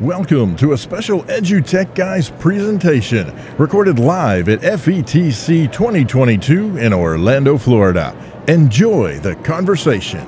Welcome to a special EduTech Guys presentation recorded live at FETC 2022 in Orlando, Florida. Enjoy the conversation.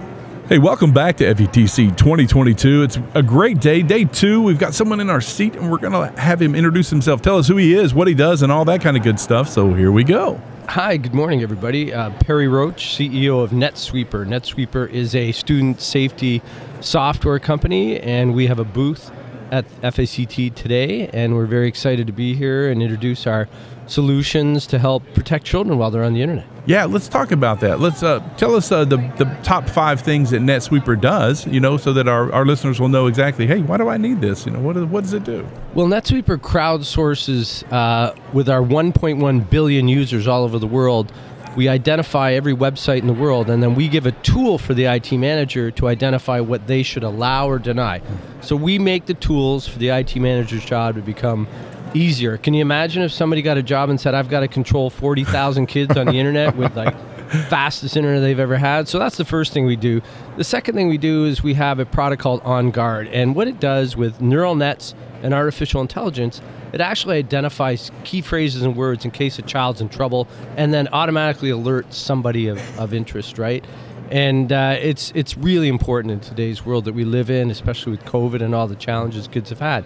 Hey, welcome back to FETC 2022. It's a great day, day two. We've got someone in our seat, and we're going to have him introduce himself, tell us who he is, what he does, and all that kind of good stuff. So here we go. Hi, good morning, everybody. Uh, Perry Roach, CEO of NetSweeper. NetSweeper is a student safety software company, and we have a booth at FETC today, and we're very excited to be here and introduce our solutions to help protect children while they're on the internet. Yeah, let's talk about that. Let's uh, tell us uh, the, the top five things that NetSweeper does, you know, so that our, our listeners will know exactly, hey, why do I need this? You know, what, what does it do? Well, NetSweeper crowdsources uh, with our 1.1 billion users all over the world. We identify every website in the world, and then we give a tool for the IT manager to identify what they should allow or deny. So we make the tools for the IT manager's job to become easier. Can you imagine if somebody got a job and said, "I've got to control forty thousand kids on the internet with like fastest internet they've ever had?" So that's the first thing we do. The second thing we do is we have a product called On Guard, and what it does with neural nets and artificial intelligence, it actually identifies key phrases and words in case a child's in trouble, and then automatically alerts somebody of, of interest, right? And uh, it's it's really important in today's world that we live in, especially with COVID and all the challenges kids have had.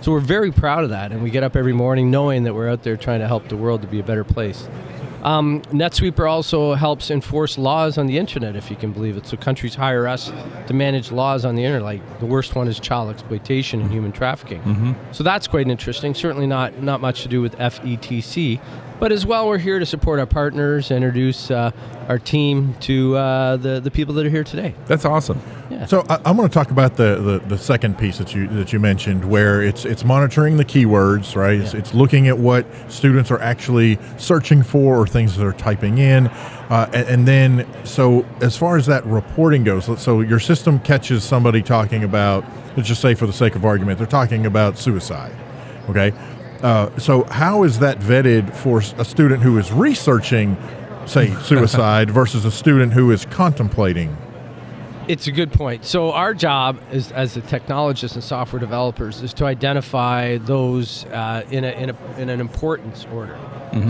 So we're very proud of that, and we get up every morning knowing that we're out there trying to help the world to be a better place. Um, NetSweeper also helps enforce laws on the internet, if you can believe it. So countries hire us to manage laws on the internet. Like the worst one is child exploitation and human trafficking. Mm-hmm. So that's quite interesting. Certainly not not much to do with FETC, but as well, we're here to support our partners, introduce uh, our team to uh, the the people that are here today. That's awesome. Yeah. So I, going to talk about the, the, the second piece that you that you mentioned, where it's it's monitoring the keywords, right? It's, Yeah. it's looking at what students are actually searching for or things that they're typing in, uh, and, and then so as far as that reporting goes, so your system catches somebody talking about, let's just say for the sake of argument, they're talking about suicide, okay? Uh, so how is that vetted for a student who is researching, say, suicide versus a student who is contemplating It's a good point. So our job is, as a technologists and software developers is to identify those uh, in, a, in, a, in an importance order.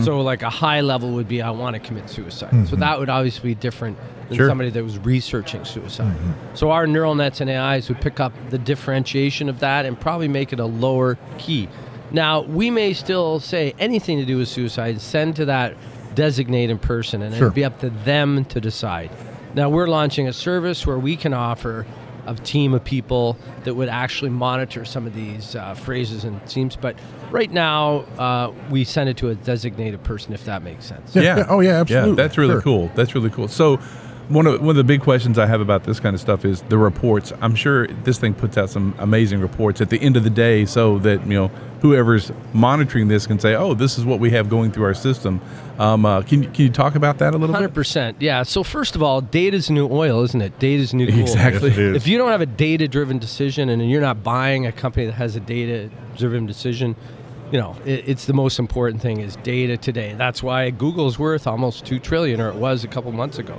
So like a high level would be I want to commit suicide. So that would obviously be different than Sure. somebody that was researching suicide. So our neural nets and AIs would pick up the differentiation of that and probably make it a lower key. Now we may still say anything to do with suicide, send to that designated person, and Sure. it'd be up to them to decide. Now we're launching a service where we can offer a team of people that would actually monitor some of these uh, phrases and themes. But right now, uh, we send it to a designated person, if that makes sense. Yeah, yeah. Oh, yeah, absolutely. Yeah, that's really Sure. cool. That's really cool. So, one of one of the big questions I have about this kind of stuff is the reports. I'm sure this thing puts out some amazing reports at the end of the day, so that you know whoever's monitoring this can say, "Oh, this is what we have going through our system." Um, uh, can you- can you talk about that a little Hundred bit? percent, yeah. So first of all, data's new oil, isn't it? Data's new gold. Exactly. Yes, it is. If you don't have a data-driven decision, and you're not buying a company that has a data-driven decision, you know it, it's the most important thing is data today. That's why Google's worth almost two trillion, or it was a couple months ago.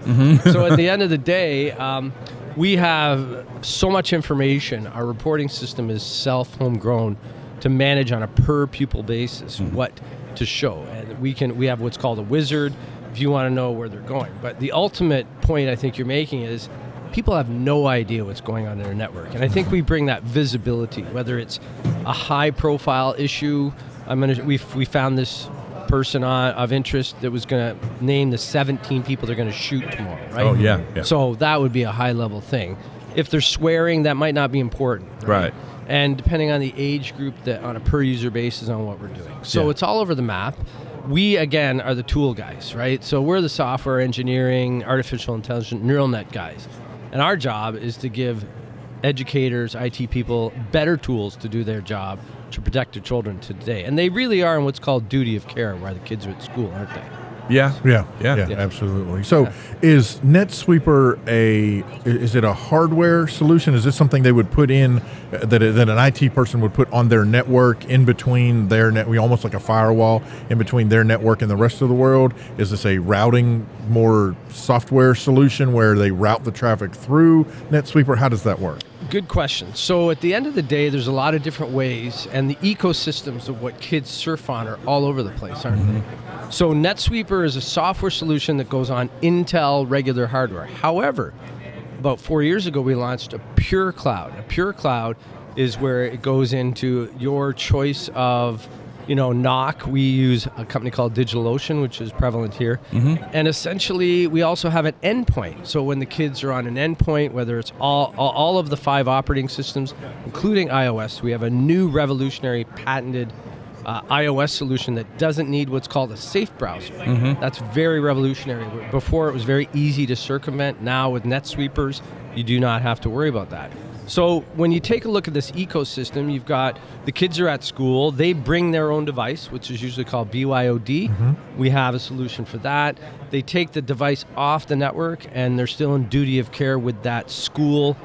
so at the end of the day, um, we have so much information. Our reporting system is self-homegrown to manage on a per pupil basis what to show, and we can we have what's called a wizard if you want to know where they're going. But the ultimate point I think you're making is people have no idea what's going on in their network. And I think we bring that visibility, whether it's a high profile issue. I'm gonna we we found this person on, of interest that was going to name the 17 people they're going to shoot tomorrow, right? Oh, yeah, yeah. So that would be a high level thing. If they're swearing, that might not be important. Right. And depending on the age group, that on a per user basis on what we're doing. So Yeah. it's all over the map. We again are the tool guys, right? So we're the software engineering, artificial intelligence, neural net guys, and our job is to give educators, IT people better tools to do their job to protect their children today. And they really are in what's called duty of care, where the kids are at school, aren't they? Yeah. Yeah, Yeah. yeah, Yeah. absolutely. So, is NetSweeper a is it a hardware solution? Is this something they would put in uh, that that an IT person would put on their network in between their net, we almost like a firewall in between their network and the rest of the world? Is this a routing more software solution where they route the traffic through NetSweeper? How does that work? Good question. So at the end of the day, there's a lot of different ways, and the ecosystems of what kids surf on are all over the place, aren't Mm-hmm. they? So NetSweeper is a software solution that goes on Intel regular hardware. However, about four years ago, we launched a Pure Cloud. A Pure Cloud is where it goes into your choice of, you know, NOC. We use a company called DigitalOcean, which is prevalent here. And essentially, we also have an endpoint. So when the kids are on an endpoint, whether it's all, all, all of the five operating systems, including iOS, we have a new revolutionary patented uh, iOS solution that doesn't need what's called a safe browser. That's very revolutionary. Before it was very easy to circumvent. Now with NetSweepers, you do not have to worry about that. So when you take a look at this ecosystem, you've got the kids are at school. They bring their own device, which is usually called BYOD. Mm-hmm. We have a solution for that. They take the device off the network, and they're still in duty of care with that school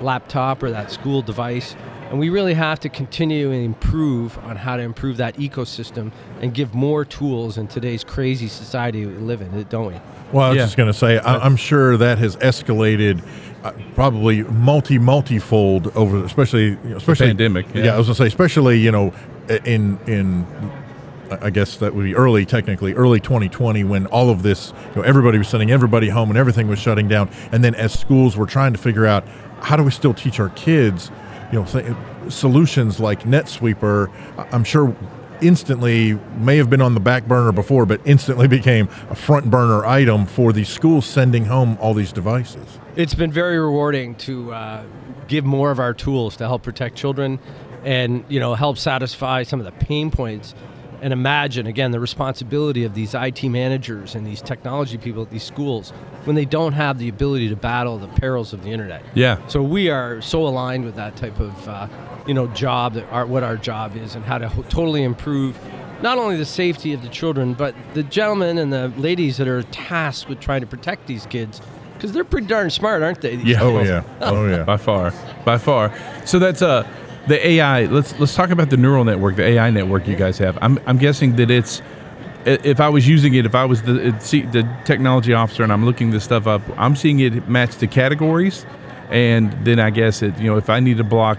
laptop or that school device. And we really have to continue and improve on how to improve that ecosystem and give more tools in today's crazy society we live in, don't we? Well, I was Yeah. just going to say, I, I'm sure that has escalated, uh, probably multi multifold over, especially you know, especially pandemic, Yeah. yeah. I was going to say, especially you know, in in I guess that would be early, technically early 2020, when all of this, you know, everybody was sending everybody home and everything was shutting down, and then as schools were trying to figure out how do we still teach our kids, you know, th- solutions like NetSweeper, I'm sure instantly may have been on the back burner before, but instantly became a front burner item for the schools sending home all these devices. It's been very rewarding to uh, give more of our tools to help protect children and you know help satisfy some of the pain points and imagine again the responsibility of these IT managers and these technology people at these schools when they don't have the ability to battle the perils of the internet. Yeah. So we are so aligned with that type of uh, you know job that our, what our job is and how to ho- totally improve not only the safety of the children but the gentlemen and the ladies that are tasked with trying to protect these kids because they're pretty darn smart, aren't they? Yeah. Oh yeah, oh yeah. by far, by far. So that's uh the AI. Let's let's talk about the neural network, the AI network you guys have. I'm I'm guessing that it's if I was using it, if I was the it- see, the technology officer and I'm looking this stuff up, I'm seeing it match the categories, and then I guess it you know if I need to block.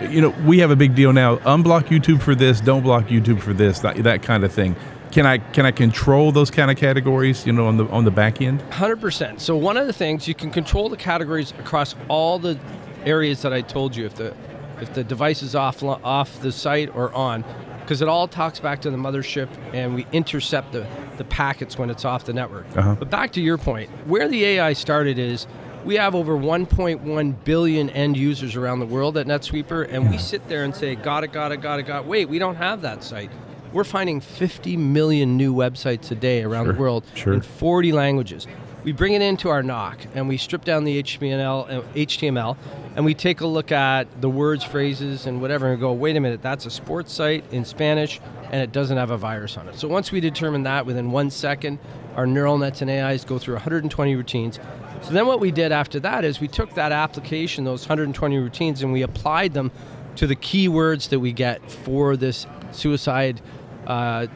You know, we have a big deal now. Unblock YouTube for this. Don't block YouTube for this. That, that kind of thing. Can I can I control those kind of categories? You know, on the on the back end. Hundred percent. So one of the things you can control the categories across all the areas that I told you. If the if the device is off off the site or on, because it all talks back to the mothership, and we intercept the the packets when it's off the network. Uh-huh. But back to your point, where the AI started is. We have over 1.1 billion end users around the world at NetSweeper, and we sit there and say, "Got it, got it, got it, got." It. Wait, we don't have that site. We're finding 50 million new websites a day around Sure, the world sure. in 40 languages. We bring it into our NOC and we strip down the HTML, uh, HTML and we take a look at the words, phrases, and whatever and go, wait a minute, that's a sports site in Spanish and it doesn't have a virus on it. So once we determine that within one second, our neural nets and AIs go through 120 routines. So then what we did after that is we took that application, those 120 routines, and we applied them to the keywords that we get for this suicide uh,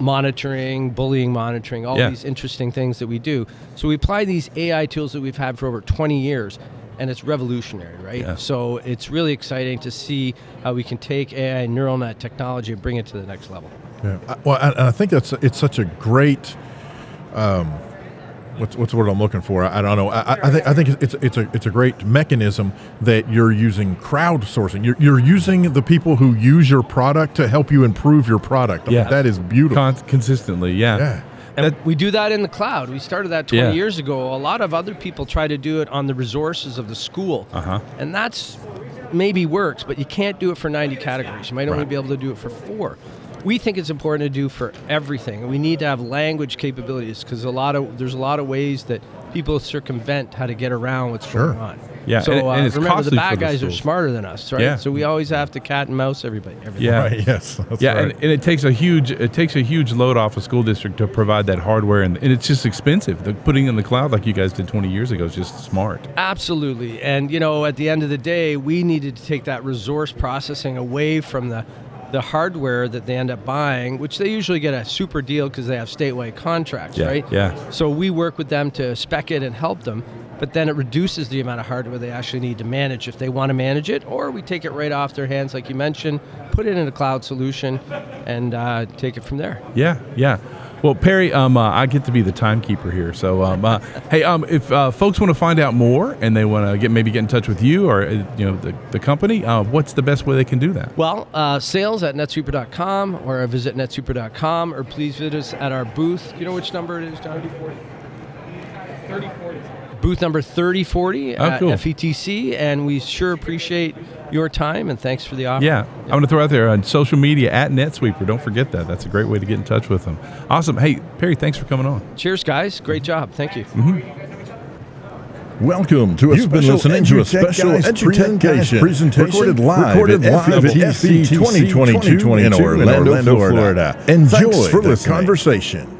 monitoring, bullying monitoring, all Yeah. these interesting things that we do. So we apply these AI tools that we've had for over 20 years, and it's revolutionary, right? Yeah. So it's really exciting to see how we can take AI and neural net technology and bring it to the next level. Yeah. I, well, and I think that's it's such a great. Um, what's what's the word I'm looking for? I, I don't know. I, I- I think I think it's it's a it's a great mechanism that you're using crowdsourcing. You're you're using the people who use your product to help you improve your product. I mean, Yeah. that is beautiful. Con- consistently, yeah. yeah. And we do that in the cloud. We started that 20 Yeah. years ago. A lot of other people try to do it on the resources of the school. Uh-huh. And that's maybe works, but you can't do it for 90 categories. You might only Right. be able to do it for four. We think it's important to do for everything. We need to have language capabilities because a lot of there's a lot of ways that people circumvent how to get around what's Sure. going on. Yeah, So and uh, and it's remember, the costly for bad the guys are smarter than us, right? Yeah. So we always have to cat and mouse everybody. everything. Yeah. Right. Yes. That's Yeah, right. and, and it takes a huge it takes a huge load off a school district to provide that hardware, and, and it's just expensive. The, putting in the cloud like you guys did 20 years ago is just smart. Absolutely. And you know, at the end of the day, we needed to take that resource processing away from the the hardware that they end up buying, which they usually get a super deal because they have statewide contracts, Yeah, right? yeah. So we work with them to spec it and help them. but then it reduces the amount of hardware they actually need to manage if they want to manage it, or we take it right off their hands, like you mentioned, put it in a cloud solution, and uh, take it from there. Yeah, yeah. Well, Perry, um, uh, I get to be the timekeeper here. So, um, uh, hey, um, if uh, folks want to find out more and they want to get maybe get in touch with you or uh, you know the, the company, uh, what's the best way they can do that? Well, uh, sales at netsweeper.com or visit netsweeper.com or please visit us at our booth. Do you know which number it is, John? 3040. Booth number 3040 Oh, at cool. FETC, and we sure appreciate your time and thanks for the offer. Yeah, I'm going to throw out there on social media at NetSweeper. Don't forget that. That's a great way to get in touch with them. Awesome. Hey, Perry, thanks for coming on. Cheers, guys. Great job. Thank you. Mm-hmm. Welcome to a You've been special listening to a special Guys EduTech presentation, presentation recorded live recorded at live FETC 2022 in Orlando, Florida. Enjoy Thanks for the the conversation.